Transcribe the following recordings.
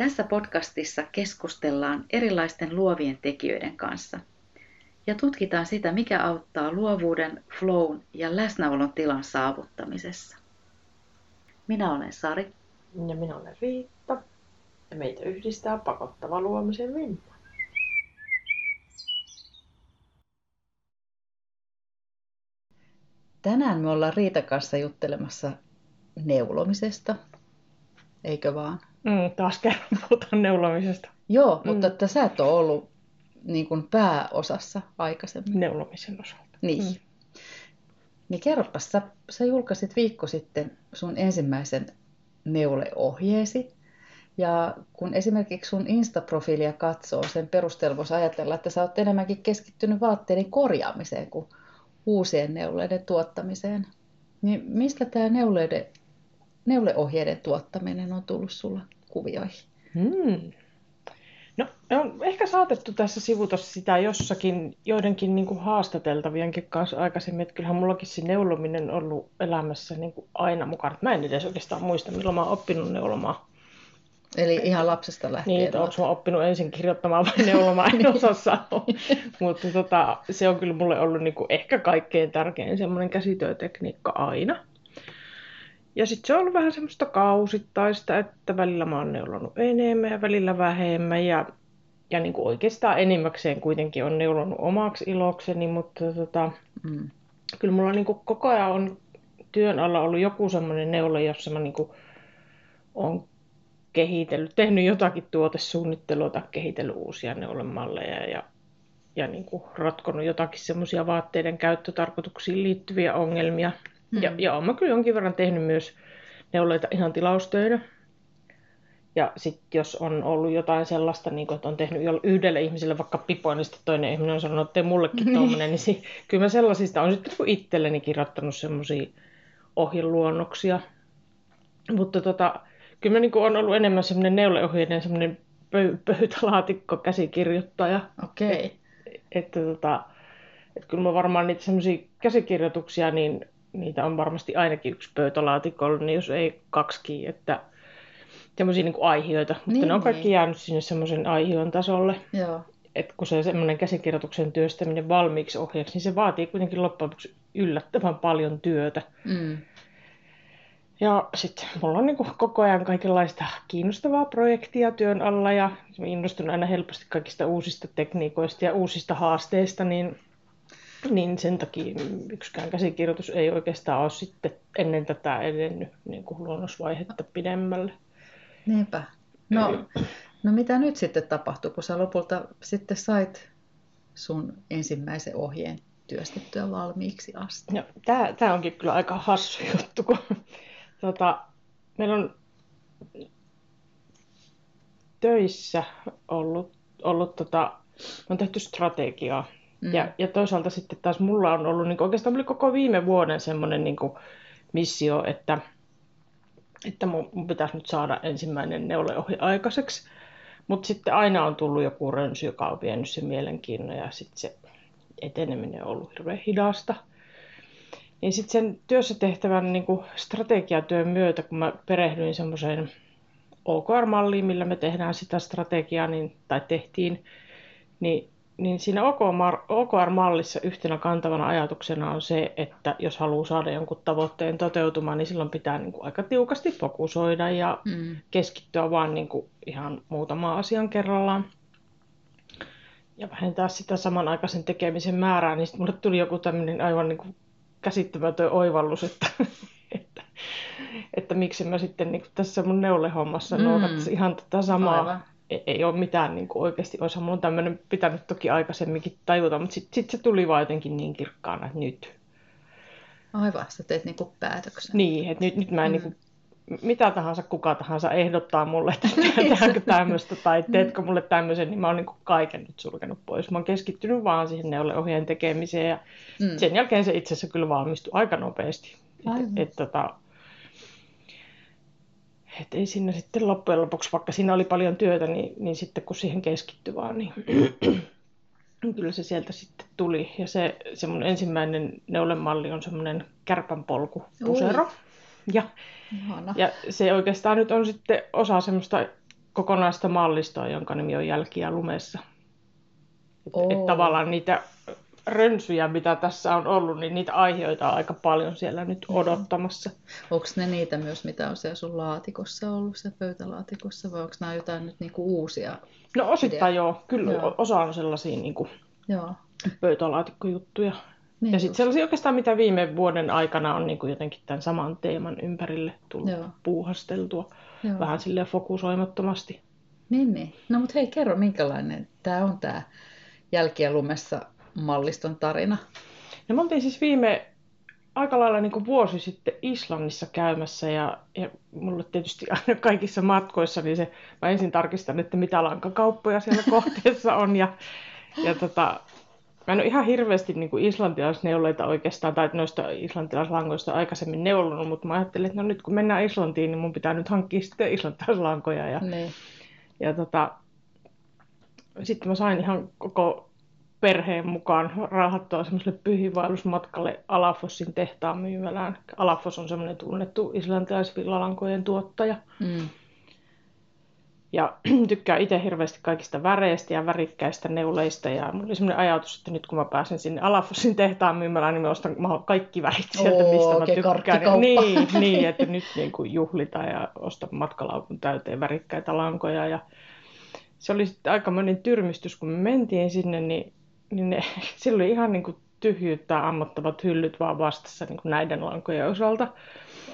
Tässä podcastissa keskustellaan erilaisten luovien tekijöiden kanssa ja tutkitaan sitä, mikä auttaa luovuuden, flown ja läsnäolon tilan saavuttamisessa. Minä olen Sari. Ja minä olen Riitta. Ja meitä yhdistää pakottava luomisen vimma. Tänään me ollaan Riita kanssa juttelemassa neulomisesta, eikö vaan? Mm, taas kerran puhutaan neulomisesta. Joo, mutta mm. että sä et ole ollut niin kuin pääosassa aikaisemmin. Neulomisen osalta. Niin. Mm. Niin kerropas, sä, sä julkaisit viikko sitten sun ensimmäisen neuleohjeesi. Ja kun esimerkiksi sun Insta-profiilia katsoo, sen perusteella voisi ajatella, että sä oot enemmänkin keskittynyt vaatteiden korjaamiseen kuin uusien neuleiden tuottamiseen. Niin mistä tämä neuleiden, neuleohjeiden tuottaminen on tullut sulla kuvioihin? Hmm. No, on ehkä saatettu tässä sivuta sitä jossakin joidenkin niin kuin haastateltavienkin kanssa aikaisemmin, että kyllähän mullakin se neulominen on ollut elämässä niin kuin aina mukana. Mä en edes oikeastaan muista, milloin mä oon oppinut neulomaan. Eli ihan lapsesta lähtien. Niin, että onko mä oppinut ensin kirjoittamaan vai neulomaan, en osaa sanoa. Mutta tota, se on kyllä mulle ollut niinku ehkä kaikkein tärkein semmoinen käsityötekniikka aina. Ja sitten se on ollut vähän semmoista kausittaista, että välillä mä oon neulonut enemmän ja välillä vähemmän. Ja, ja niin kuin oikeastaan enimmäkseen kuitenkin on neulonut omaksi ilokseni, mutta tota, mm. kyllä mulla niin kuin koko ajan on työn alla ollut joku semmoinen neulo, jossa mä niin kuin on kehitellyt, tehnyt jotakin tuotesuunnittelua tai kehitellyt uusia neulemalleja ja, ja niin kuin ratkonut jotakin semmoisia vaatteiden käyttötarkoituksiin liittyviä ongelmia. Mm. Ja, ja mä kyllä jonkin verran tehnyt myös neuleita ihan tilaustöinä. Ja sitten jos on ollut jotain sellaista, niin kuin, että on tehnyt yhdelle ihmiselle vaikka pipoa, niin sitten toinen ihminen on sanonut, että tee mullekin niin. tuommoinen, niin si- kyllä mä sellaisista on sitten itselleni kirjoittanut semmoisia ohjeluonnoksia. Mutta tota, kyllä mä niin on ollut enemmän semmoinen neuleohjeiden semmoinen pöy- pöytälaatikko käsikirjoittaja. Okei. Okay. Et, että tota, että kyllä mä varmaan niitä semmoisia käsikirjoituksia, niin niitä on varmasti ainakin yksi pöytälaatikolla, niin jos ei kaksikin, että semmoisia niin aihioita, mutta niin, ne on kaikki niin. jäänyt sinne semmoisen aihion tasolle. Joo. Että kun se semmoinen käsikirjoituksen työstäminen valmiiksi ohjeeksi, niin se vaatii kuitenkin loppujen lopuksi yllättävän paljon työtä. Mm. Ja sitten mulla on niin koko ajan kaikenlaista kiinnostavaa projektia työn alla ja innostun aina helposti kaikista uusista tekniikoista ja uusista haasteista, niin, niin sen takia yksikään käsikirjoitus ei oikeastaan ole sitten ennen tätä edennyt niin kuin luonnosvaihetta pidemmälle. Niinpä. No, no mitä nyt sitten tapahtui, kun sä lopulta sitten sait sun ensimmäisen ohjeen työstettyä valmiiksi asti? No, tämä onkin kyllä aika hassu juttu, kun Tota, meillä on töissä ollut, ollut tota, on tehty strategiaa. Mm. Ja, ja toisaalta sitten taas mulla on ollut niin oikeastaan oli koko viime vuoden semmoinen niin missio, että, että mun, pitäisi nyt saada ensimmäinen neuleohje aikaiseksi. Mutta sitten aina on tullut joku rönsy, joka on vienyt sen mielenkiinnon ja sitten se eteneminen on ollut hirveän hidasta. Niin sitten sen työssä tehtävän niin kuin strategiatyön myötä, kun mä perehdyin semmoiseen OKR-malliin, millä me tehdään sitä strategiaa, niin, tai tehtiin, niin, niin siinä OKR-mallissa yhtenä kantavana ajatuksena on se, että jos haluaa saada jonkun tavoitteen toteutumaan, niin silloin pitää niin kuin aika tiukasti fokusoida ja mm. keskittyä vain niin kuin ihan muutamaan asian kerrallaan ja vähentää sitä samanaikaisen tekemisen määrää, niin sitten mulle tuli joku tämmöinen aivan niin kuin käsittämätön oivallus, että, että, että miksi mä sitten niin tässä mun neulehommassa mm. noudattaisin ihan tätä samaa. Aivan. Ei, ei ole mitään niin kuin oikeasti, olisi mun tämmöinen pitänyt toki aikaisemminkin tajuta, mutta sitten sit se tuli vaan jotenkin niin kirkkaana, että nyt. Aivan, sä teet niin kuin päätöksen. Niin, että nyt, nyt mä en mm. niin kuin mitä tahansa kuka tahansa ehdottaa mulle, että tehdäänkö tämmöistä tai teetkö mulle tämmöisen, niin mä oon niin kaiken nyt sulkenut pois. Mä oon keskittynyt vaan siihen neuleohjeen tekemiseen ja mm. sen jälkeen se itse asiassa kyllä valmistui aika nopeasti. Että et, tota, et ei siinä sitten loppujen lopuksi, vaikka siinä oli paljon työtä, niin, niin sitten kun siihen keskittyi vaan, niin kyllä se sieltä sitten tuli. Ja se, se mun ensimmäinen neulemalli on semmoinen kärpänpolku pusero. Ja, ja se oikeastaan nyt on sitten osa semmoista kokonaista mallistoa, jonka nimi on Jälkiä lumessa. Että et tavallaan niitä rönsyjä, mitä tässä on ollut, niin niitä aiheita on aika paljon siellä nyt odottamassa. Onko ne niitä myös, mitä on siellä sun laatikossa ollut, se pöytälaatikossa, vai onko nämä jotain nyt niinku uusia? No osittain joo, kyllä Joo. osa on sellaisia niin kuin Joo. pöytälaatikkojuttuja. Niin ja sitten sellaisia oikeastaan, mitä viime vuoden aikana on niin kuin jotenkin tämän saman teeman ympärille tullut Joo. puuhasteltua. Joo. Vähän silleen fokusoimattomasti. Niin, niin. No mutta hei, kerro minkälainen tämä on tämä Jälkiä lumessa malliston tarina. Ja me oltiin siis viime aika lailla niin kuin vuosi sitten Islannissa käymässä ja, ja mulle tietysti aina kaikissa matkoissa, niin se, mä ensin tarkistan, että mitä lankakauppoja siellä kohteessa on ja, ja tota, mä en ole ihan hirveästi niin kuin islantilaisneuleita oikeastaan, tai noista islantilaislangoista aikaisemmin neulonut, mutta mä ajattelin, että no nyt kun mennään Islantiin, niin mun pitää nyt hankkia sitten islantilaislankoja ja, Niin. ja tota, sitten mä sain ihan koko perheen mukaan raahattua semmoiselle pyhiinvaellusmatkalle Alafossin tehtaan myymälään. Alafos on semmoinen tunnettu islantilaisvillalankojen tuottaja. Mm. Ja tykkää itse hirveästi kaikista väreistä ja värikkäistä neuleista. Ja mulla oli semmoinen ajatus, että nyt kun mä pääsen sinne Alafossin tehtaan myymälään, niin mä ostan maho- kaikki värit sieltä, Oo, mistä mä oikein tykkään. Niin, niin, että nyt niin kuin juhlitaan ja ostan matkalaukun täyteen värikkäitä lankoja. Ja se oli sitten aikamoinen tyrmistys, kun me mentiin sinne, niin, niin ne, siellä oli ihan niin kuin tyhjyyttää ammottavat hyllyt vaan vastassa niin kuin näiden lankojen osalta.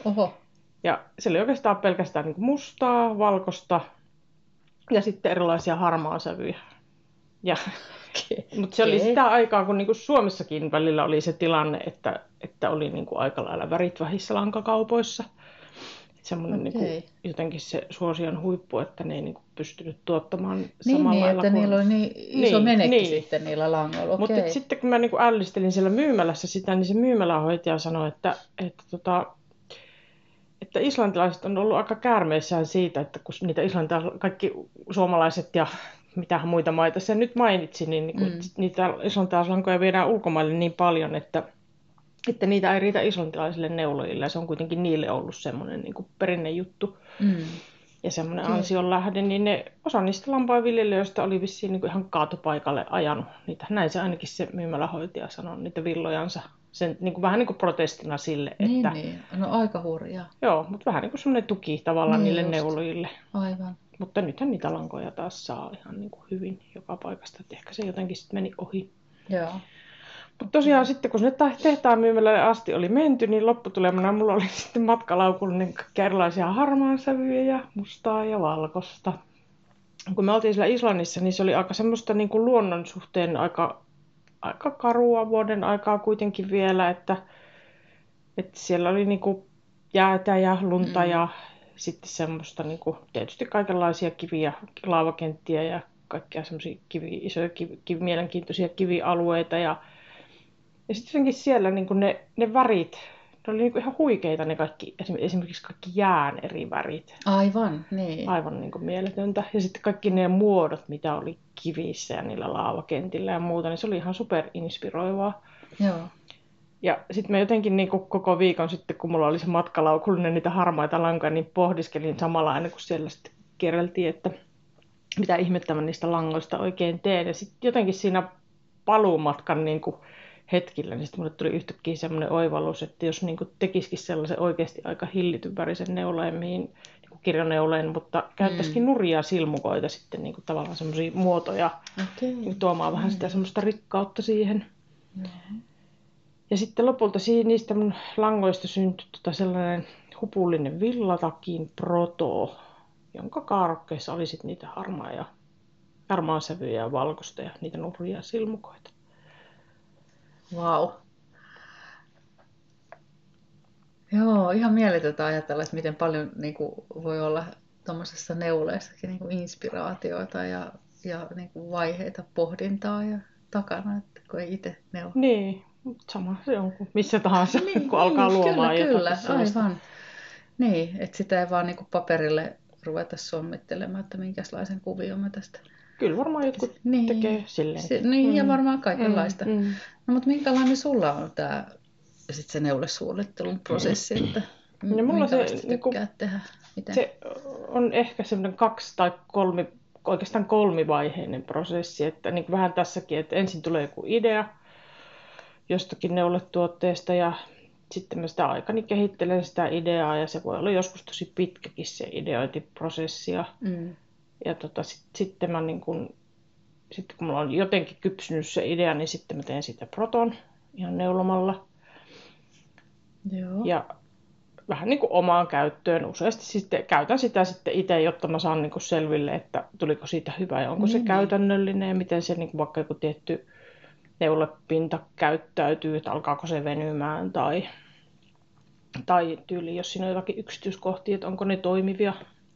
Oho. Ja se oli oikeastaan pelkästään niin kuin mustaa, valkoista ja sitten erilaisia harmaasävyjä. Ja, mutta se oli sitä aikaa, kun niin kuin Suomessakin välillä oli se tilanne, että, että oli niin kuin aika lailla värit vähissä lankakaupoissa. Semmoinen niin kuin, jotenkin se suosion huippu, että ne ei niin kuin pystynyt tuottamaan Niin, samalla niin lailla että kuin... niillä oli niin iso Niin, menekki niin. sitten niillä langoilla. Mutta Okei. sitten kun mä niinku ällistelin siellä myymälässä sitä, niin se myymälähoitaja sanoi, että, että, tota, että islantilaiset on ollut aika käärmeissään siitä, että kun niitä islantilaiset, kaikki suomalaiset ja mitä muita maita se nyt mainitsi, niin, niin mm. niitä islantilaislankoja viedään ulkomaille niin paljon, että, että niitä ei riitä islantilaisille neulojille. Ja se on kuitenkin niille ollut semmoinen niin perinnejuttu Mm. ja semmoinen ansion lähde, niin ne, osa niistä lampaanviljelijöistä oli vissiin niin kuin ihan kaatopaikalle ajanut niitä. Näin se ainakin se myymälähoitaja sanoi, niitä villojansa. Sen, niin kuin, vähän niin kuin protestina sille, Niin, että niin. No aika hurjaa. joo, mutta vähän niin kuin semmoinen tuki tavallaan Niin niille just. neulojille. Aivan. Mutta nythän niitä lankoja taas saa ihan niin kuin hyvin joka paikasta, että ehkä se jotenkin sitten meni ohi. Joo. Mutta tosiaan sitten kun sinne ta- tehtaan myymälälle asti oli menty, niin lopputulemana mulla oli sitten matkalaukulla niin kaikkia erilaisia harmaansävyjä ja mustaa ja valkoista. Kun me oltiin siellä Islannissa, niin se oli aika semmoista niin kuin luonnon suhteen aika, aika karua vuoden aikaa kuitenkin vielä, että, että siellä oli niin kuin jäätä ja lunta Mm. ja sitten semmoista niin kuin, tietysti kaikenlaisia kiviä, laavakenttiä ja kaikkia semmoisia kivi, isoja kivi, kivi, mielenkiintoisia kivialueita ja, ja sitten jotenkin siellä niin kuin ne, ne värit, ne oli niin kuin ihan huikeita ne kaikki, esim- esimerkiksi kaikki jään eri värit. Aivan, niin. Aivan niin kuin mieletöntä. Ja sitten kaikki ne muodot, mitä oli kivissä ja niillä laavakentillä ja muuta, niin se oli ihan super inspiroivaa. Joo. Ja sitten mä jotenkin niin kuin koko viikon sitten, kun mulla oli se matkalaukullinen niitä harmaita lankoja, niin pohdiskelin samalla aina, kun siellä sitten kerreltiin, että mitä ihmettä mä niistä langoista oikein teen. Ja sitten jotenkin siinä paluumatkan niin kuin hetkillä, niin sitten mulle tuli yhtäkkiä semmoinen oivallus, että jos niin kuin tekisikin sellaisen oikeasti aika hillityn värisen neuleen, mihin niin kuin kirjoneuleen, mutta käyttäisikin Mm. nuria silmukoita sitten niin kuin tavallaan semmoisia muotoja, Okei. niin tuomaan vähän sitä semmoista rikkautta siihen. Joo. Ja sitten lopulta niistä mun langoista syntyi tota sellainen hupullinen villatakin proto, jonka kaarokkeessa oli sitten niitä harmaa ja harmaa sävyjä ja valkoista ja niitä nurria silmukoita. Wow. Joo, ihan mieletöntä ajatella, että miten paljon niin kuin, voi olla tuommoisessa neuleessakin niin kuin inspiraatioita ja, ja niin kuin vaiheita pohdintaa ja takana, että kun ei itse neuvo. Niin, sama se on kuin missä tahansa, niin, kun alkaa luomaan kyllä, jotakin kyllä, sellaista. aivan. Niin, että sitä ei vaan niin kuin paperille ruveta sommittelemaan, että minkälaisen kuvion mä tästä. Kyllä varmaan jotkut Niin. tekee silleen. Se, niin, ja varmaan kaikenlaista. Mm, mm. No, mutta minkälainen sulla on tämä sit se neulesuunnittelun prosessi, että Ja mulla se, niinku- tehdä? Miten? Se on ehkä semmoinen kaksi tai kolmi, oikeastaan kolmivaiheinen prosessi, että niin vähän tässäkin, että ensin tulee joku idea jostakin neuletuotteesta ja sitten mä sitä aikani kehittelen sitä ideaa ja se voi olla joskus tosi pitkäkin se ideointiprosessi. Ja, Mm. Ja tota, sit, sitten mä niin kun, sitten kun mulla on jotenkin kypsynyt se idea, niin sitten mä teen sitä proton ihan neulomalla. Joo. Ja vähän niin kuin omaan käyttöön. Useasti sitten käytän sitä sitten itse, jotta mä saan niin kuin selville, että tuliko siitä hyvä ja onko se Niin, niin. käytännöllinen ja miten se niin kuin vaikka joku tietty neulepinta käyttäytyy, että alkaako se venymään tai, tai tyyli, jos siinä on jotakin yksityiskohtia, että onko ne toimivia.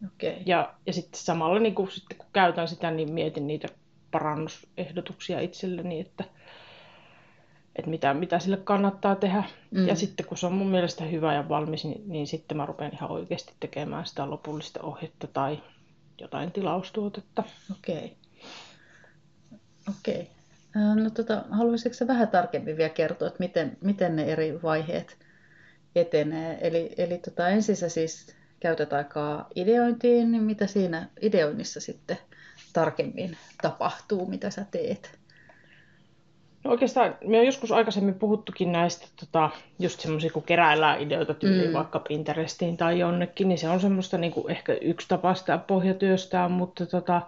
Okay. Ja, ja sitten samalla niin kuin, sitten kun käytän sitä, niin mietin niitä parannusehdotuksia itselleni, että, että mitä, mitä sille kannattaa tehdä. Mm. Ja sitten kun se on mun mielestä hyvä ja valmis, niin, niin sitten mä rupean ihan oikeasti tekemään sitä lopullista ohjetta tai jotain tilaustuotetta. Okei. Okei. Ää, No tota, haluaisitko sä vähän tarkemmin vielä kertoa, että miten, miten ne eri vaiheet etenee? Eli, eli tota, ensin sä siis käytät aikaa ideointiin, niin mitä siinä ideoinnissa sitten tarkemmin tapahtuu, mitä sä teet? No oikeastaan me on joskus aikaisemmin puhuttukin näistä tota, just semmoisia, kun keräillään ideoita tyyliin Mm. vaikka Pinterestiin tai jonnekin, niin se on semmoista niin kuin ehkä yksi tapa sitä pohjatyöstää, mutta tota,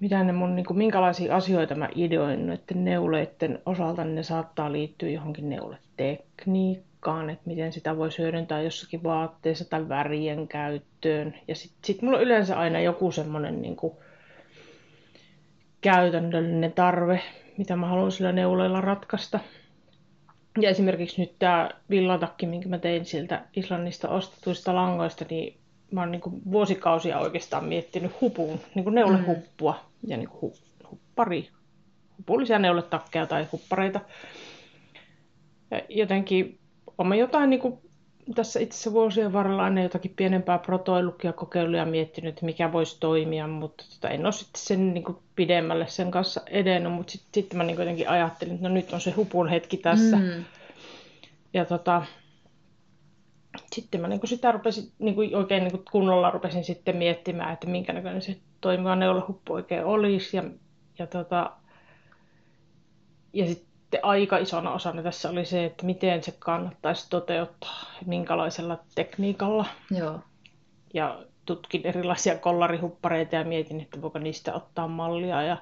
mitä ne mun, niin kuin, minkälaisia asioita mä ideoin noiden neuleiden osalta, niin ne saattaa liittyä johonkin neuletekniikkaan, että miten sitä voi hyödyntää jossakin vaatteessa tai värien käyttöön. Ja sitten sit mulla on yleensä aina joku semmoinen niin kuin, käytännöllinen tarve, mitä mä haluan sillä neuleilla ratkaista. Ja esimerkiksi nyt tämä villatakki, minkä mä tein sieltä Islannista ostetuista langoista, niin mä oon niin vuosikausia oikeastaan miettinyt hupun, niin kuin neulehuppua ja niin kuin hu, huppari, hupullisia neuletakkeja tai huppareita. Ja jotenkin olen jotain niin kuin tässä itse asiassa vuosien varrella aina jotakin pienempää protoillutkin ja kokeillut ja miettinyt, että mikä voisi toimia, mutta tota, en ole sitten sen niin kuin pidemmälle sen kanssa edennyt, mutta sitten sit mä niin kuin jotenkin ajattelin, että no nyt on se hupun hetki tässä. Mm. Ja tota, sitten mä niin kuin sitä rupesin, niin kuin oikein niin kuin kunnolla rupesin sitten miettimään, että minkä näköinen se toimiva neulehuppu oikein olisi. Ja, ja, tota, ja sitten aika isona osana tässä oli se, että miten se kannattaisi toteuttaa, minkälaisella tekniikalla. Joo. Ja tutkin erilaisia kollarihuppareita ja mietin, että voiko niistä ottaa mallia ja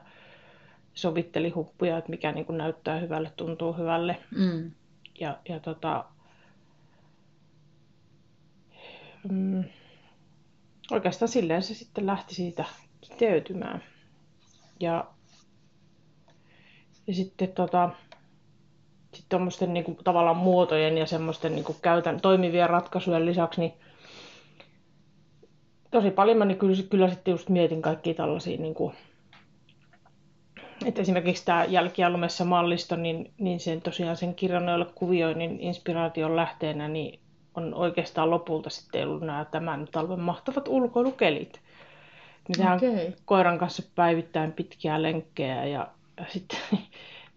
sovittelin huppuja, että mikä niin kuin näyttää hyvälle, tuntuu hyvälle. Mm. Ja, ja tota, mm, oikeastaan silleen se sitten lähti siitä kiteytymään. Ja, ja sitten tota, sitten tuommoisten niin tavallaan muotojen ja semmoisten niin käytän toimivien ratkaisujen lisäksi, niin tosi paljon mä niin kyllä, kyllä sitten just mietin kaikkia tällaisia, niin kuin, että esimerkiksi tämä jälkialumessa mallisto, niin, niin sen tosiaan sen kirjanoille kuvioinnin inspiraation lähteenä niin on oikeastaan lopulta sitten ollut nämä tämän talven mahtavat ulkoilukelit. Mitä Okei. koiran kanssa päivittäin pitkiä lenkkejä ja, ja sitten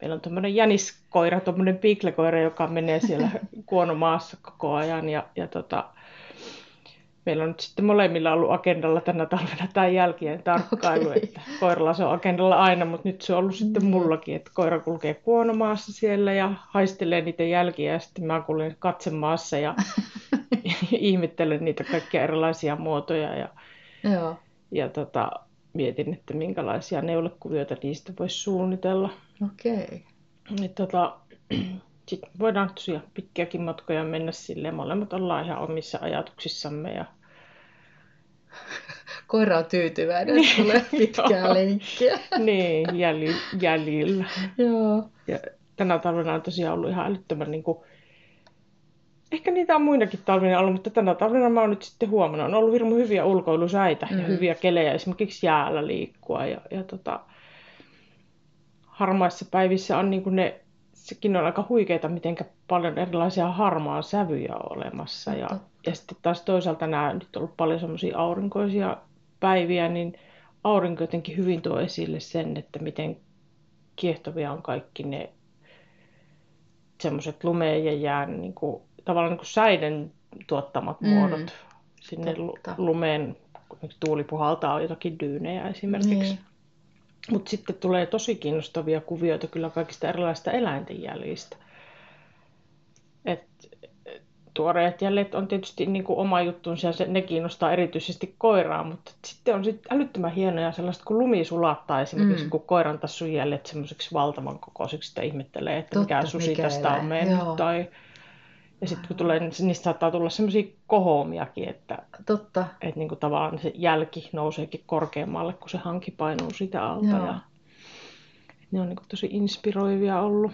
meillä on tämmöinen jäniskoira, tämmöinen piklekoira, joka menee siellä kuonomaassa koko ajan ja, ja tota, meillä on nyt sitten molemmilla ollut agendalla tänä talvena tämä jälkien tarkkailu, Okei. että koiralla se on agendalla aina, mutta nyt se on ollut sitten mullakin, että koira kulkee kuonomaassa siellä ja haistelee niitä jälkiä ja sitten mä kuljen katsemaassa ja ihmettelen niitä kaikkia erilaisia muotoja ja, Joo. ja tota, mietin, että minkälaisia neulekuvioita niistä voisi suunnitella. Okei. Et tota, sitten voidaan tosiaan pitkiäkin matkoja mennä silleen, molemmat ollaan ihan omissa ajatuksissamme ja Koira on tyytyväinen, että tulee pitkää lenkkiä. niin, jäljillä. jäljillä. Joo. Ja tänä talvena on tosiaan ollut ihan älyttömän niin kuin... Ehkä niitä on muinakin talvina ollut, mutta tänä talvena mä oon nyt sitten huomannut, on ollut hirmu hyviä ulkoilusäitä mm. ja Mhm. hyviä kelejä esimerkiksi jäällä liikkua. Ja, ja tota, harmaissa päivissä on niin kuin ne, sekin on aika huikeita, miten paljon erilaisia harmaan sävyjä on olemassa. Ja, Totta. ja sitten taas toisaalta nämä nyt on ollut paljon semmoisia aurinkoisia päiviä, niin aurinko jotenkin hyvin tuo esille sen, että miten kiehtovia on kaikki ne semmoiset lumeen ja jään niin kuin, tavallaan niin kuin säiden tuottamat Mm. muodot. sinne Totta. lumeen, kun tuuli puhaltaa jotakin dyynejä esimerkiksi. Niin. Mutta sitten tulee tosi kiinnostavia kuvioita kyllä kaikista erilaisista eläinten jäljistä. Et, et, tuoreet jäljet on tietysti niin kuin oma juttunsa ja se, ne kiinnostaa erityisesti koiraa, mutta sitten on sitten älyttömän hienoja sellaista, kun lumi sulattaa esimerkiksi, Mm. kun koiran tassun jäljet semmoiseksi valtavan kokoisiksi, sitä ihmettelee, että Totta, mikä susi mikä tästä on mennyt. Joo. Tai, ja sitten kun tulee, niin niistä saattaa tulla semmoisia kohoomiakin, että, Totta. että niin kuin tavallaan se jälki nouseekin korkeammalle, kun se hanki painuu sitä alta. Joo. Ja ne on niin kuin tosi inspiroivia ollut.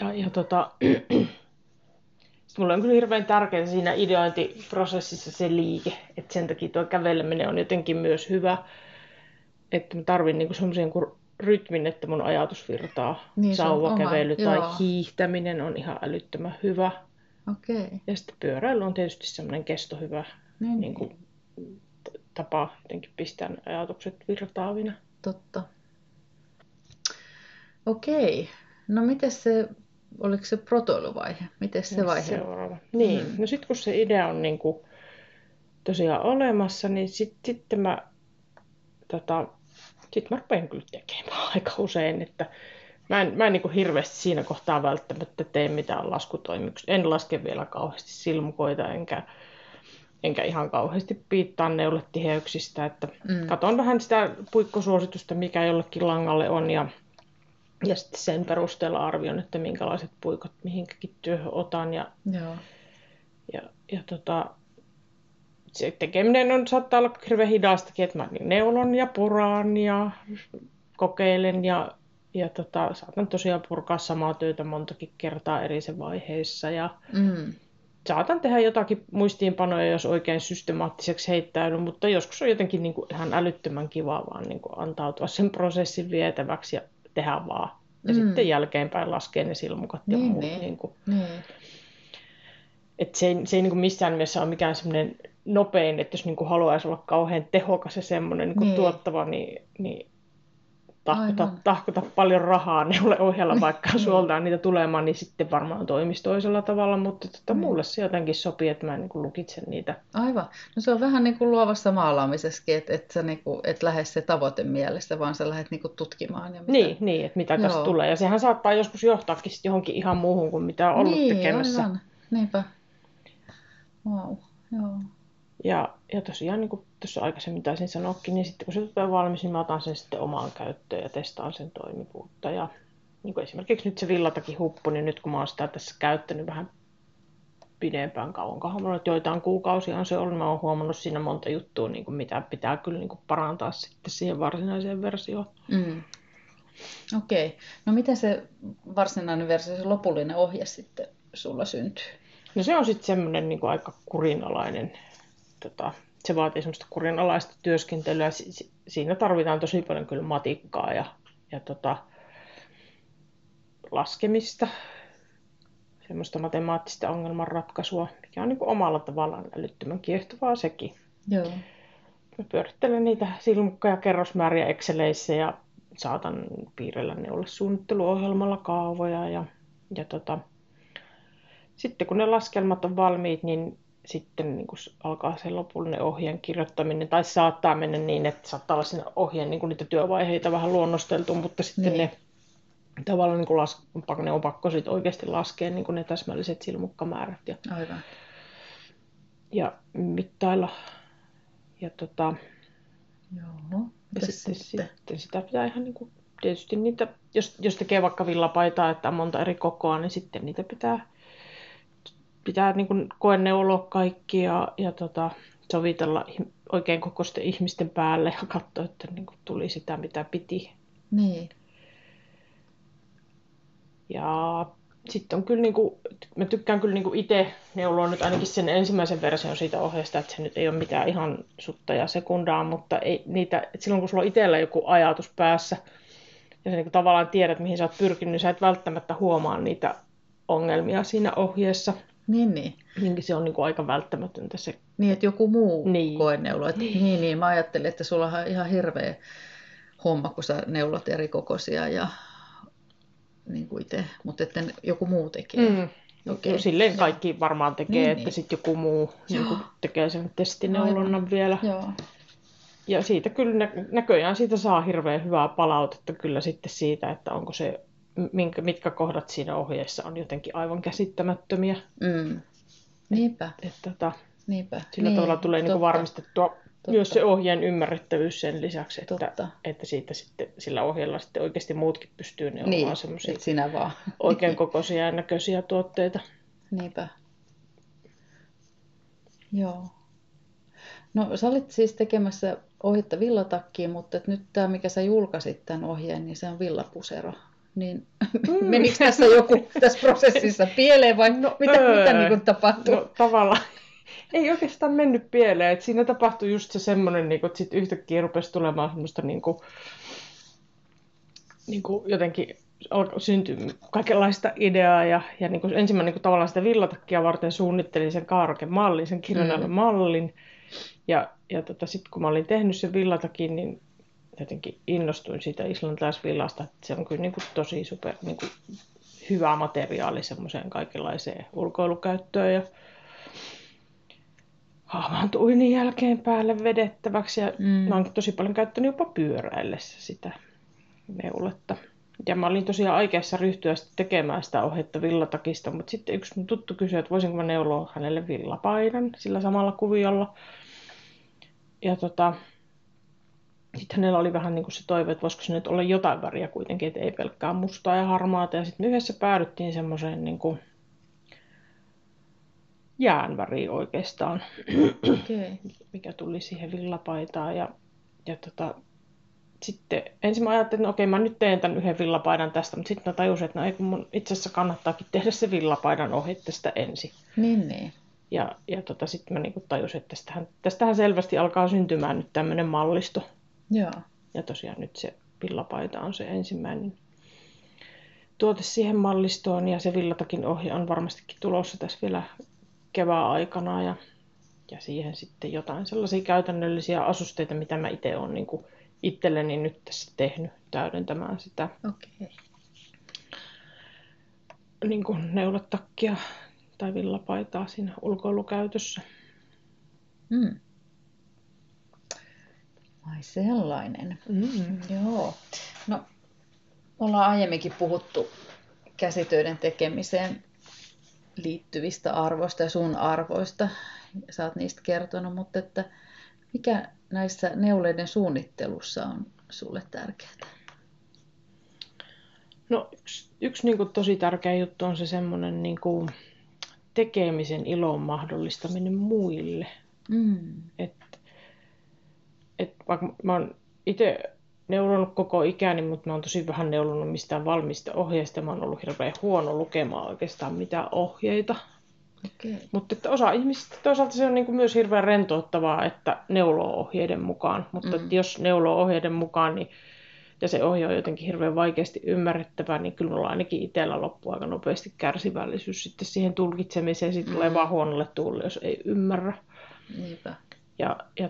Ja, ja tota, sitten mulle on kyllä hirveän tärkeää siinä ideointiprosessissa se liike, että sen takia tuo käveleminen on jotenkin myös hyvä, että mä tarvin niinku semmoisen rytmin, että mun ajatus virtaa. Niin, Sauvakävely oma, tai joo. hiihtäminen on ihan älyttömän hyvä. Okei. Okay. Ja sitten pyöräily on tietysti semmoinen kestohyvä Niin, niin kuin, tapa jotenkin pistää ajatukset virtaavina. Totta. Okei. No miten se, oliko se protoiluvaihe? Miten se vaihe? Seuraava. Niin, Mm. no sitten kun se idea on niin kuin tosiaan olemassa, niin sitten sit mä, tota, sit mä rupean kyllä tekemään aika usein, että mä en, mä en niin kuin hirveästi siinä kohtaa välttämättä tee mitään laskutoimuksia. En laske vielä kauheasti silmukoita, enkä, enkä ihan kauheasti piittaa neuletiheyksistä, että Mm. katon vähän sitä puikkosuositusta, mikä jollekin langalle on ja, ja sitten sen perusteella arvion, että minkälaiset puikot mihinkäkin työhön otan ja, Joo. ja, ja tota, se tekeminen on, saattaa olla hirveän hidastakin, että mä neulon ja puraan ja kokeilen ja, ja tota, saatan tosiaan purkaa samaa työtä montakin kertaa eri se vaiheissa ja Mm. saatan tehdä jotakin muistiinpanoja, jos oikein systemaattiseksi heittäydyn, mutta joskus on jotenkin niin kuin ihan älyttömän kiva vaan niin kuin antautua sen prosessin vietäväksi ja tehdä vaan. Ja Mm. mm. sitten jälkeenpäin laskee ne silmukat ja Niin, muut. niin. Niin kuin, Niin. et se ei, se ei niin kuin missään mielessä ole mikään semmoinen nopein, että jos niin kuin haluaisi olla kauhean tehokas ja semmoinen niin Niin. tuottava, niin, niin tahkota, Aivan. tahkota paljon rahaa neulle ohjella, vaikka Niin. suoltaan niitä tulemaan, niin sitten varmaan toimisi toisella tavalla, mutta tota, Niin. mulle se jotenkin sopii, että mä niin kuin lukitsen niitä. Aivan. No se on vähän niin kuin luovassa maalaamisessakin, että et sä niin kuin, et lähde se tavoite mielessä, vaan sä lähdet niin kuin tutkimaan. Ja mitä... Niin, niin, että mitä tästä Joo. tulee. Ja sehän saattaa joskus johtaakin sitten johonkin ihan muuhun kuin mitä on ollut niin, tekemässä. Aivan. Niinpä. Wow. Joo. Ja, ja tosiaan, niin kuin tuossa aikaisemmin taisin sanoakin, niin sitten kun se tulee valmis, niin mä otan sen sitten omaan käyttöön ja testaan sen toimivuutta. Ja niin kuin esimerkiksi nyt se villatakin huppu, niin nyt kun mä oon sitä tässä käyttänyt vähän pidempään kauankohan, mulla joitain kuukausia on se ollut, mä oon huomannut siinä monta juttua, niin kuin mitä pitää kyllä niin kuin parantaa sitten siihen varsinaiseen versioon. Mm. Okei. No miten se varsinainen versio, se lopullinen ohje sitten sulla syntyy? No se on sitten semmoinen niin aika kurinalainen, tota, se vaatii semmoista kurinalaista työskentelyä. Si- si- siinä tarvitaan tosi paljon kyllä matikkaa ja, ja tota, laskemista, semmoista matemaattista ongelmanratkaisua, mikä on niin kuin omalla tavallaan älyttömän kiehtovaa sekin. Joo. Mä pyörittelen niitä silmukka- ja kerrosmääriä Exceleissä ja saatan piirrellä neulle suunnitteluohjelmalla kaavoja. Ja, ja tota, sitten kun ne laskelmat on valmiit, niin sitten niin kun alkaa se lopullinen ohjeen kirjoittaminen. Tai saattaa mennä niin, että saattaa olla siinä ohjeen niin niitä työvaiheita vähän luonnosteltu, mutta sitten Niin. ne tavallaan niin kuin las, ne on pakko sit oikeasti laskea niin kuin ne täsmälliset silmukkamäärät ja, Aivan. ja mittailla. Ja tota, Joo. Ja sitten, sitten? sitten sitä pitää ihan niin kuin, tietysti niitä, jos, jos tekee vaikka villapaitaa, että on monta eri kokoa, niin sitten niitä pitää, pitää niin kuin koeneuloa kaikki ja, ja tota, sovitella oikein kokoisten ihmisten päälle ja katsoa, että niin kuin tuli sitä, mitä piti. Niin. Ja sitten on kyllä, niin kuin, mä tykkään kyllä niin itse neuloa nyt ainakin sen ensimmäisen version siitä ohjeesta, että se nyt ei ole mitään ihan sutta ja sekundaa, mutta ei niitä, että silloin kun sulla on itsellä joku ajatus päässä, ja sä niin tavallaan tiedät, mihin sä oot pyrkinyt, niin sä et välttämättä huomaa niitä ongelmia siinä ohjeessa. Niin, niin. Niin se on niin kuin aika välttämätöntä se. Niin, että joku muu niin. Koeneulo. Että, niin. niin, niin. Mä ajattelin, että sulla on ihan hirveä homma, kun sä neulot eri kokoisia ja niin kuin itse, mutta että joku muu tekee. Mm. Okay. Okei, Silleen kaikki varmaan tekee, Niin, että niin. sitten joku muu niin kuin tekee sen testineulonnan vielä. Joo. Ja siitä kyllä nä- näköjään siitä saa hirveän hyvää palautetta kyllä sitten siitä, että onko se, minkä, mitkä kohdat siinä ohjeessa on jotenkin aivan käsittämättömiä. Mm. Niinpä, Että tota, niinpä. sillä niin, tavalla tulee niin kuin totta, varmistettua totta. myös se ohjeen ymmärrettävyys sen lisäksi, että, Totta. että siitä sitten, sillä ohjeella sitten oikeasti muutkin pystyy neuvomaan Niin, niin, semmoisia et sinä vaan. oikein kokoisia ja näköisiä tuotteita. Niinpä. Joo. No sä olit siis tekemässä ohjetta villatakkiin, mutta et nyt tämä, mikä sä julkaisit tämän ohjeen, niin se on villapusero. Niin Mm. menikö tässä joku tässä prosessissa pieleen vai No, mitä, öö. mitä niin kuin tapahtui? No tavallaan ei oikeastaan mennyt pieleen. Et siinä tapahtui just se semmoinen, niin että sit yhtäkkiä rupesi tulemaan semmoista niin kuin, niin kuin jotenkin syntyä kaikenlaista ideaa ja, ja niin kuin ensimmäinen niin kuin tavallaan sitä villatakkia varten suunnittelin sen Kaaroken mallin, sen kirjanainen Mm. mallin. Ja, ja tota, sitten kun mä olin tehnyt sen villatakin, niin jotenkin innostuin siitä islantilaisvillasta, että se on kyllä niin kuin tosi super niin kuin hyvä materiaali semmoiseen kaikenlaiseen ulkoilukäyttöön ja hahmaantuinin jälkeen päälle vedettäväksi ja Mm. mä oon tosi paljon käyttänyt jopa pyöräillessä sitä neuletta. Ja mä olin tosiaan aikeessa ryhtyä sitten tekemään sitä ohjetta villatakista, mutta sitten yksi mun tuttu kysyi, että voisinko mä neuloa hänelle villapaidan sillä samalla kuviolla. Ja tota, sitten hänellä oli vähän niin kuin se toive, että voisiko se nyt olla jotain väriä kuitenkin, että ei pelkkää mustaa ja harmaata. Ja sitten me yhdessä päädyttiin semmoiseen niin kuin jäänväriin oikeastaan, Okei. mikä tuli siihen villapaitaan. Ja, ja tota, sitten ensin mä ajattelin, että no okei, mä nyt teen tämän yhden villapaidan tästä, mutta sitten mä tajusin, että no ei, kun mun itse asiassa kannattaakin tehdä se villapaidan ohje tästä ensin. Niin, niin. Ja, ja tota, sitten mä niinku tajusin, että tästähän, tästähän selvästi alkaa syntymään nyt tämmöinen mallisto. Joo. Ja tosiaan nyt se villapaita on se ensimmäinen tuote siihen mallistoon. Ja se villatakin ohje on varmastikin tulossa tässä vielä kevään aikana. Ja, ja siihen sitten jotain sellaisia käytännöllisiä asusteita, mitä mä itse olen niin itselleni nyt tässä tehnyt täydentämään sitä Okei. niin kuin neuletakkia tai villapaitaa siinä ulkoilukäytössä. Mm. Ai sellainen. Mm. Joo. No, ollaan aiemminkin puhuttu käsitöiden tekemiseen liittyvistä arvoista ja sun arvoista. Sä oot niistä kertonut, mutta että mikä näissä neuleiden suunnittelussa on sulle tärkeää? No yksi, yksi niin kuin tosi tärkeä juttu on se semmoinen niin kuin tekemisen ilon mahdollistaminen muille. Mm. Et, et vaikka mä oon itse neulonut koko ikäni, mutta mä oon tosi vähän neulonut mistään valmista ohjeista. Mä oon ollut hirveän huono lukemaan oikeastaan mitään ohjeita. Okei. Mutta että osa ihmisistä toisaalta se on niin kuin myös hirveän rentouttavaa, että neuloo ohjeiden mukaan. Mutta Mm. mm. että jos neuloo ohjeiden mukaan niin, ja se ohje on jotenkin hirveän vaikeasti ymmärrettävä, niin kyllä mulla ainakin itsellä loppuu aika nopeasti kärsivällisyys sitten siihen tulkitsemiseen. Sitten Mm. tulee vaan huonolle tuulle, jos ei ymmärrä. Niinpä. Ja, ja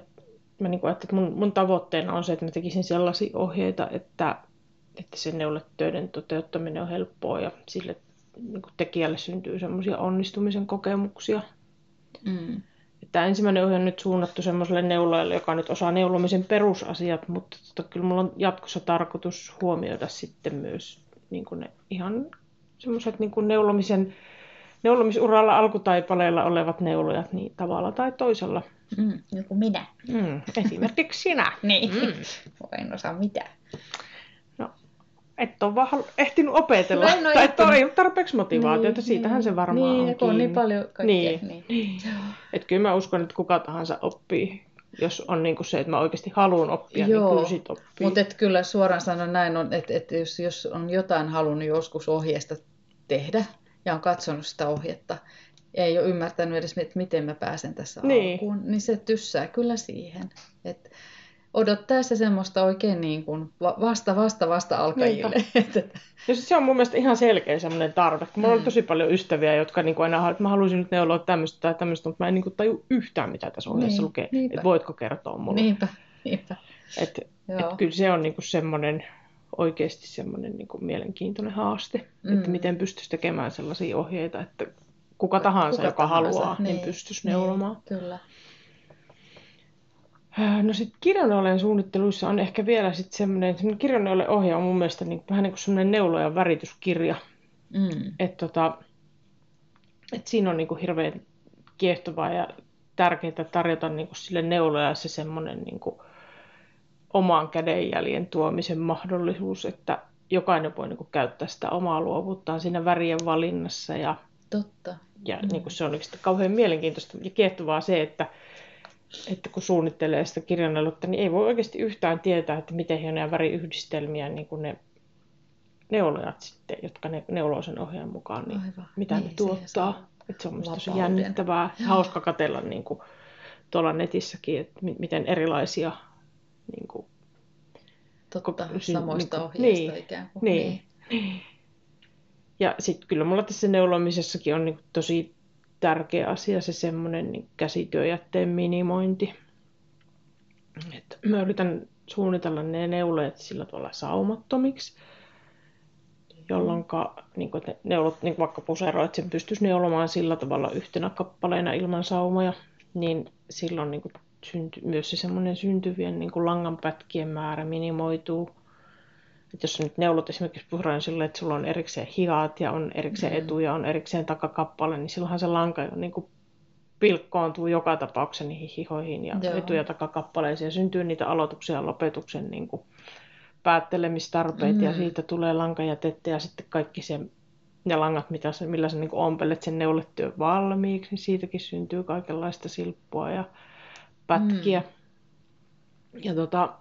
mä niin kuin ajattelin, että mun, mun tavoitteena on se, että mä tekisin sellaisia ohjeita, että, että se neuletöiden toteuttaminen on helppoa ja sille niin kuin tekijälle syntyy semmoisia onnistumisen kokemuksia. Mm. Tämä ensimmäinen ohje on nyt suunnattu semmoiselle neulojalle, joka nyt osaa neulomisen perusasiat, mutta tota, kyllä mulla on jatkossa tarkoitus huomioida sitten myös niin kuin ne ihan semmoiset niin kuin neulomisen, neulomisuralla alkutaipaleella olevat neulojat niin tavalla tai toisella. Mm. Joku minä. Mm, esimerkiksi sinä. Niin. Mm. En osaa mitään. Et ole vaan ehtinyt opetella. No en tai et ole, tarpeeksi motivaatiota, siitähän se varmaan niin, on ja kun on niin paljon kaikkea. Niin. Niin. Niin. Et kyllä mä uskon, että kuka tahansa oppii. Jos on niinku se, että mä oikeasti haluan oppia, Joo, niin kyllä sit oppii. Mutta kyllä suoraan sanon näin on, että, että jos, jos on jotain halunnut joskus ohjeesta tehdä ja on katsonut sitä ohjetta, ja ei ole ymmärtänyt edes, että miten mä pääsen tässä Niin. alkuun, niin se tyssää kyllä siihen. Et odottaessa semmoista oikein niin kuin va- vasta, vasta, vasta alkajille. Että- Ja se on mun mielestä ihan selkeä semmoinen tarve. Kun mulla Mm. on tosi paljon ystäviä, jotka niinku aina haluaa, että mä haluaisin nyt neuloa tämmöistä tai tämmöistä, mutta mä en niinku taju yhtään, mitä tässä ohjeessa Niin, lukee. niinpä. Että voitko kertoa mulle. niinpä, niinpä. Et, Joo. et kyllä se on niinku semmoinen oikeasti semmoinen niin kuin mielenkiintoinen haaste, mm. että miten pystyisi tekemään sellaisia ohjeita, että kuka tahansa, kuka joka tahansa, haluaa, niin, niin pystyisi niin, neulomaan. Kyllä. Äh, no sitten kirjaneolen suunnitteluissa on ehkä vielä sitten semmoinen, semmoinen kirjaneolen ohje on mun mielestä niin, vähän niin kuin semmoinen neulojan värityskirja. Mm. Että tota, et siinä on niin kuin hirveän kiehtovaa ja tärkeää tarjota niin kuin sille neulojalle se semmoinen niin kuin oman kädenjäljen tuomisen mahdollisuus, että jokainen voi niin kuin käyttää sitä omaa luovuuttaan siinä värien valinnassa. Ja, Totta. Ja mm. niin kuin se on kauhean mielenkiintoista ja kiehtovaa se, että, että kun suunnittelee sitä kirjannelutta, niin ei voi oikeasti yhtään tietää, että miten hienoja väriyhdistelmiä niin kuin ne neulojat sitten, jotka ne neuloo sen ohjeen mukaan, niin Aivan. mitä niin, ne tuottaa. Että se on tosi jännittävää, Joo. hauska katella niin kuin, tuolla netissäkin, että miten erilaisia niin kuin, Totta, syn, samoista niin, ohjeista niin, ikään kuin. Niin. niin. Ja sitten kyllä mulla tässä neulomisessakin on niin tosi tärkeä asia se semmoinen niin käsityöjätteen minimointi. Et mä yritän suunnitella ne neuleet sillä tavalla saumattomiksi, jolloin niin kuin, neulot, niin vaikka pusero, että sen pystyisi neulomaan sillä tavalla yhtenä kappaleena ilman saumoja, niin silloin niin synty, myös se semmoinen syntyvien niin langanpätkien määrä minimoituu. Et jos nyt neulot esimerkiksi puhutaan sille, että sulla on erikseen hiat ja on erikseen mm. etu ja on erikseen takakappale, niin silloinhan se lanka jo niin kuin pilkkoontuu joka tapauksessa niihin hihoihin ja Joo. etu- ja takakappaleisiin ja syntyy niitä aloituksia ja lopetuksen niin kuin päättelemistarpeita mm. ja siitä tulee lankajätettä ja sitten kaikki se, ne langat, mitä se, millä sä niin ompelet sen neuletyön valmiiksi, niin siitäkin syntyy kaikenlaista silppua ja pätkiä. Mm. Ja tota,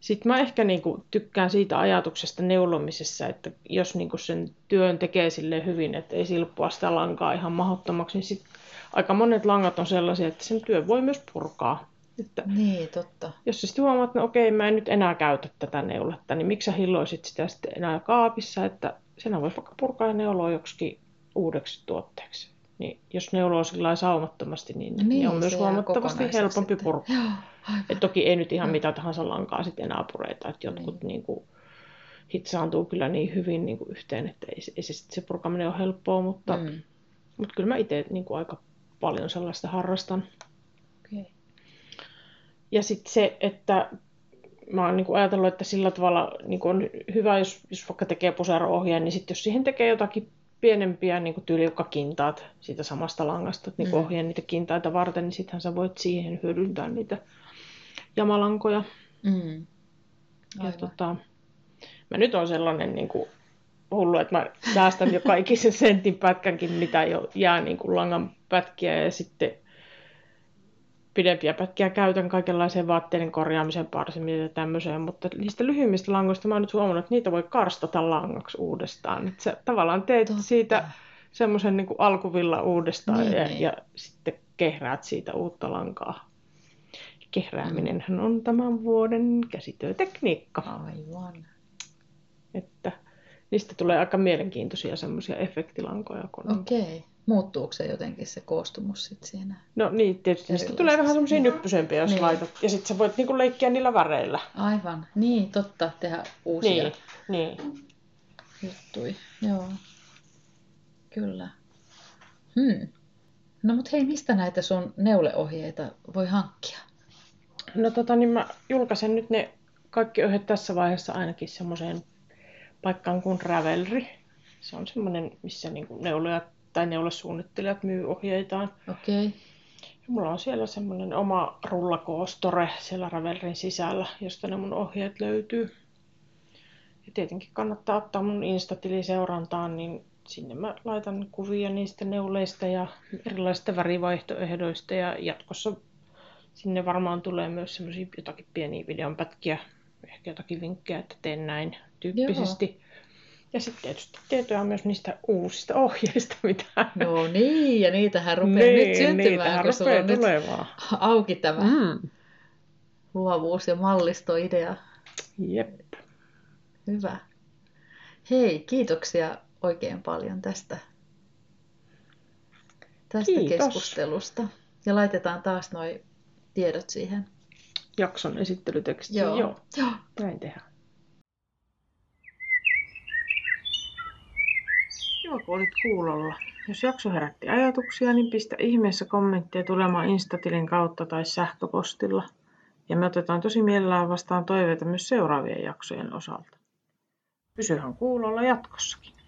sitten mä ehkä niinku tykkään siitä ajatuksesta neulomisessa, että jos niinku sen työn tekee sille hyvin, että ei silppua sitä lankaa ihan mahdottomaksi, niin sit aika monet langat on sellaisia, että sen työ voi myös purkaa. Että niin, totta. Jos sä sitten huomaat, että no okei, mä en nyt enää käytä tätä neuletta, niin miksi sä hilloisit sitä sitten enää kaapissa, että senä voisi vaikka purkaa ja neuloa joksikin uudeksi tuotteeksi. Niin jos neuloo sillä saumattomasti, niin, niin, niin on myös huomattavasti helpompi purkaa. Et toki ei nyt ihan no. mitä tahansa lankaa sitten enää pureita, että jotkut niin. Niin kuin, hitsaantuu kyllä niin hyvin niin kuin yhteen, että ei, ei se, se purkaminen ole helppoa, mutta, mm. mutta kyllä mä itse niin kuin aika paljon sellaista harrastan. Okay. Ja sitten se, että mä oon niin ajatellut, että sillä tavalla niin on hyvä, jos, jos vaikka tekee pusero-ohjeen, niin sitten jos siihen tekee jotakin pienempiä niin tyyliukkakintaat siitä samasta langasta, että niin mm. ohjeen niitä kintaita varten, niin sittenhän sä voit siihen hyödyntää niitä jamalankoja. Mm. Ja tota, mä nyt on sellainen niin kuin, hullu, että mä säästän jo kaikisen sentin pätkänkin, mitä jo jää niin kuin langan pätkiä ja sitten pidempiä pätkiä käytän kaikenlaiseen vaatteiden korjaamiseen, parsimiseen ja tämmöiseen, mutta niistä lyhyimmistä langoista mä oon nyt huomannut, että niitä voi karstata langaksi uudestaan. Että sä tavallaan teet Totta. siitä semmoisen niin alkuvilla uudestaan niin, ja, niin. ja sitten kehräät siitä uutta lankaa. Kehrääminenhän on tämän vuoden käsityötekniikka. Aivan. Että niistä tulee aika mielenkiintoisia semmoisia efektilankoja. Kun Okei. Okay. Muuttuuko se jotenkin se koostumus sit siinä? No niin, tietysti niistä tulee vähän semmoisia nyppysempiä, jos niin. laitat. Ja sitten sä voit niinku leikkiä niillä väreillä. Aivan, niin totta, tehdä uusia niin, niin. juttui. Joo, kyllä. Hmm. No mut hei, mistä näitä sun neuleohjeita voi hankkia? No tota, niin mä julkaisen nyt ne kaikki ohjeet tässä vaiheessa ainakin semmoiseen paikkaan kuin Ravelry. Se on semmoinen, missä niinku neulojat tai neulesuunnittelijat myy ohjeitaan. Okei. Okay. Mulla on siellä semmoinen oma rullakoostore siellä Ravelrin sisällä, josta ne mun ohjeet löytyy. Ja tietenkin kannattaa ottaa mun Instatili seurantaan, niin sinne mä laitan kuvia niistä neuleista ja erilaisista värivaihtoehdoista ja jatkossa sinne varmaan tulee myös semmoisia jotakin pieniä videonpätkiä, ehkä jotakin vinkkejä, että teen näin tyyppisesti. Joo. Ja sitten tietysti tietoja myös niistä uusista ohjeista, mitä... No niin, ja niitähän rupeaa niin, nyt syntymään, kun sulla on tulemaan. nyt auki tämä mm. luovuus- ja mallistoidea. Jep. Hyvä. Hei, kiitoksia oikein paljon tästä, tästä Kiitos. keskustelusta. Ja laitetaan taas nuo tiedot siihen. Jakson esittelytekstiin, joo. joo. joo. Näin tehdään. Kiva, kun olit kuulolla. Jos jakso herätti ajatuksia, niin pistä ihmeessä kommentteja tulemaan Instatilin kautta tai sähköpostilla. Ja me otetaan tosi mielellään vastaan toiveita myös seuraavien jaksojen osalta. Pysyhän kuulolla jatkossakin.